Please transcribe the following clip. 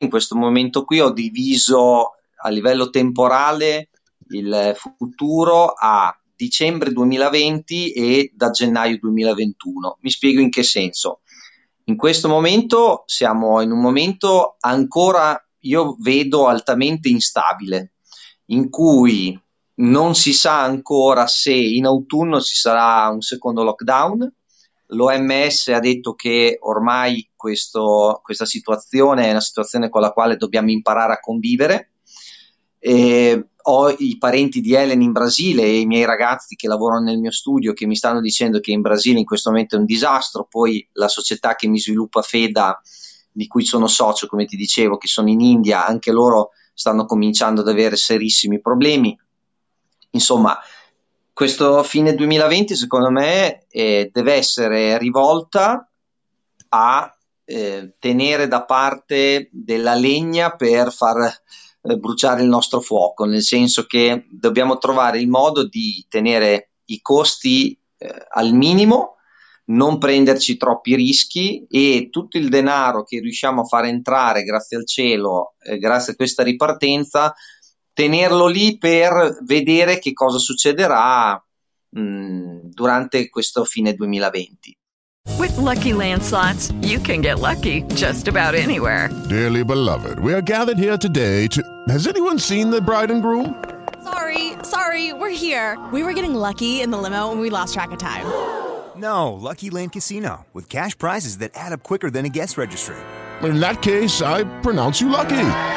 In questo momento qui ho diviso a livello temporale il futuro a dicembre 2020 e da gennaio 2021. Mi spiego in che senso. In questo momento siamo in un momento ancora, io vedo altamente instabile, in cui non si sa ancora se in autunno ci sarà un secondo lockdown. L'OMS ha detto che ormai questo, questa situazione è una situazione con la quale dobbiamo imparare a convivere. E ho i parenti di Helen in Brasile e i miei ragazzi che lavorano nel mio studio che mi stanno dicendo che in Brasile in questo momento è un disastro. Poi la società che mi sviluppa Feda, di cui sono socio, come ti dicevo, che sono in India, anche loro stanno cominciando ad avere serissimi problemi Insomma, questo fine 2020 secondo me eh, deve essere rivolta a eh, tenere da parte della legna per far eh, bruciare il nostro fuoco, nel senso che dobbiamo trovare il modo di tenere i costi eh, al minimo, non prenderci troppi rischi e tutto il denaro che riusciamo a far entrare grazie al cielo, eh, grazie a questa ripartenza, tenerlo lì per vedere che cosa succederà mh, mm, durante questo fine 2020. With lucky landslots, you can get lucky just about anywhere. Dearly beloved, we are gathered here today to. Has anyone seen the bride and groom? Sorry, sorry, we're here. We were getting lucky in the limo and we lost track of time. No, Lucky Land Casino, with cash prizes that add up quicker than a guest registry. In that case, I pronounce you lucky.